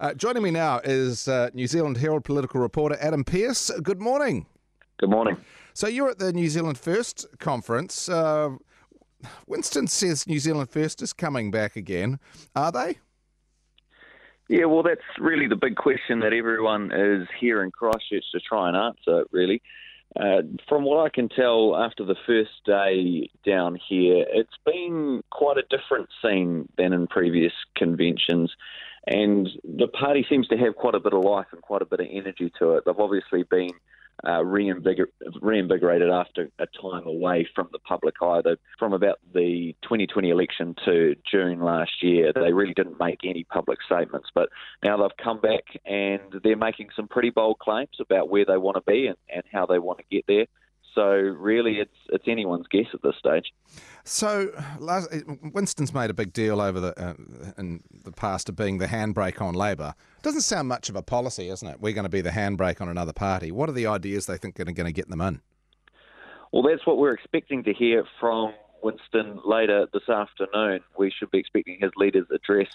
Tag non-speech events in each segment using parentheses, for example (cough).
Uh, joining me now is uh, New Zealand Herald political reporter Adam Pearse. Good morning. Good morning. So you're at the New Zealand First conference. Uh, Winston says New Zealand First is coming back again. Are they? Yeah, well, that's really the big question that everyone is here in Christchurch to try and answer, really. Uh, from what I can tell after the first day down here, it's been quite a different scene than in previous conventions. And the party seems to have quite a bit of life and quite a bit of energy to it. They've obviously been uh, reinvigor- reinvigorated after a time away from the public eye. They, from about the 2020 election to June last year, they really didn't make any public statements. But now they've come back and they're making some pretty bold claims about where they want to be and, and how they want to get there. So really, it's it's anyone's guess at this stage. So Winston's made a big deal over the uh, in the past of being the handbrake on Labour. Doesn't sound much of a policy, isn't it? We're going to be the handbrake on another party. What are the ideas they think are going to get them in? Well, that's what we're expecting to hear from Winston later this afternoon. We should be expecting his leader's address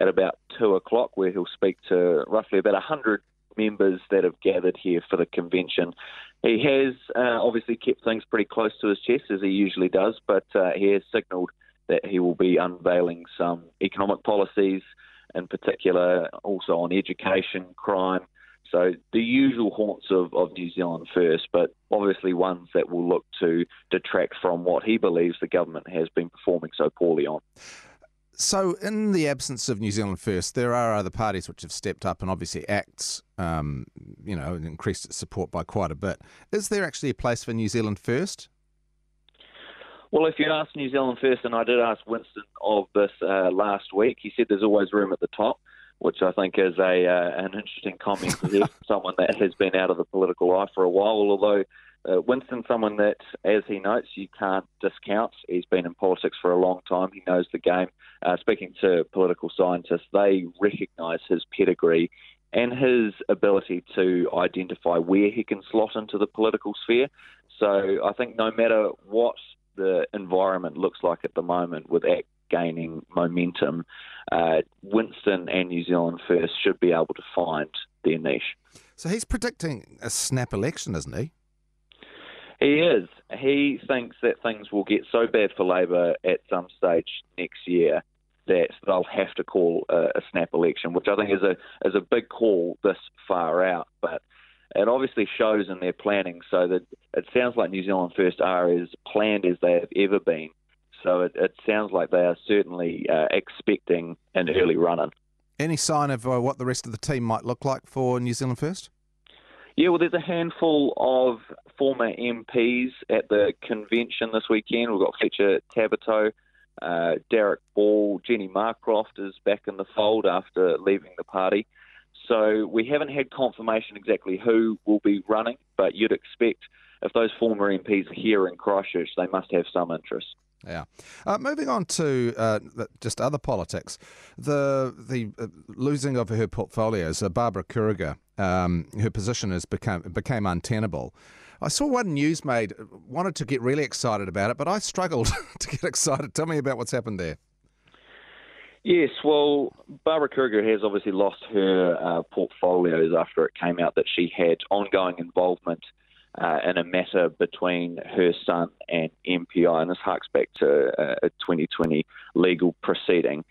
at about two o'clock, where he'll speak to roughly about 100 members that have gathered here for the convention. He has uh, obviously kept things pretty close to his chest, as he usually does, but uh, he has signalled that he will be unveiling some economic policies, in particular, also on education, crime. So the usual haunts of, of New Zealand first, but obviously ones that will look to detract from what he believes the government has been performing so poorly on. So, in the absence of New Zealand First, there are other parties which have stepped up and obviously ACT's, um, you know, increased its support by quite a bit. Is there actually a place for New Zealand First? Well, if you ask New Zealand First, and I did ask Winston of this uh, last week, he said there's always room at the top, which I think is a uh, an interesting comment from (laughs) someone that has been out of the political eye for a while. Although uh, Winston, someone that, as he notes, you can't discount. He's been in politics for a long time. He knows the game. Uh, speaking to political scientists, they recognise his pedigree and his ability to identify where he can slot into the political sphere. So I think no matter what the environment looks like at the moment, with ACT gaining momentum, uh, Winston and New Zealand First should be able to find their niche. So he's predicting a snap election, isn't he? He is. He thinks that things will get so bad for Labour at some stage next year that they'll have to call a, a snap election, which I think is a is a big call this far out. But it obviously shows in their planning, so that it sounds like New Zealand First are as planned as they have ever been. So it, it sounds like they are certainly uh, expecting an early run in. Any sign of uh, what the rest of the team might look like for New Zealand First? Yeah, well, there's a handful of former MPs at the convention this weekend. We've got Fletcher Tabuteau, uh, Darroch Ball, Jenny Marcroft is back in the fold after leaving the party. So we haven't had confirmation exactly who will be running, but you'd expect if those former MPs are here in Christchurch, they must have some interest. Yeah. Uh, moving on to uh, just other politics, the the uh, losing of her portfolios, uh, Barbara Kuriger, um, her position has become became untenable. I saw one newsmate wanted to get really excited about it, but I struggled (laughs) to get excited. Tell me about what's happened there. Yes, well, Barbara Kuriger has obviously lost her uh, portfolios after it came out that she had ongoing involvement uh, in a matter between her son and MPI, and this harks back to a 2020 legal proceeding.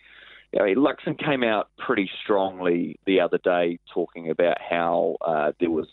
Luxon came out pretty strongly the other day talking about how uh, there was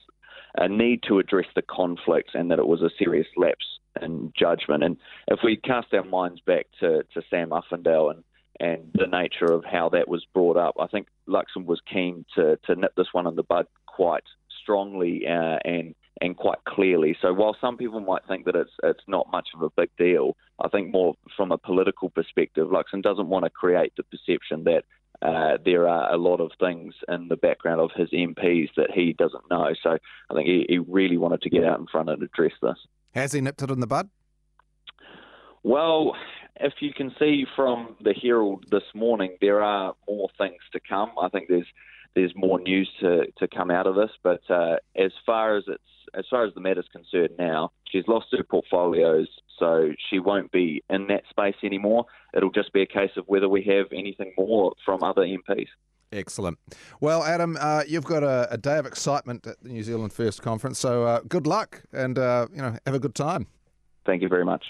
a need to address the conflicts and that it was a serious lapse in judgment. And if we cast our minds back to, to Sam Uffindell and, and the nature of how that was brought up, I think Luxon was keen to, to nip this one in the bud quite strongly uh, and and quite clearly. So while some people might think that it's it's not much of a big deal, I think more from a political perspective, Luxon doesn't want to create the perception that uh, there are a lot of things in the background of his MPs that he doesn't know. So I think he, he really wanted to get out in front and address this. Has he nipped it in the bud? Well, if you can see from the Herald this morning, there are more things to come. I think there's there's more news to, to come out of this. But uh, as far as it's as far as the matter's concerned now, she's lost her portfolios, so she won't be in that space anymore. It'll just be a case of whether we have anything more from other MPs. Excellent. Well, Adam, uh, you've got a, a, day of excitement at the New Zealand First Conference, so uh, good luck and uh, you know have a good time. Thank you very much.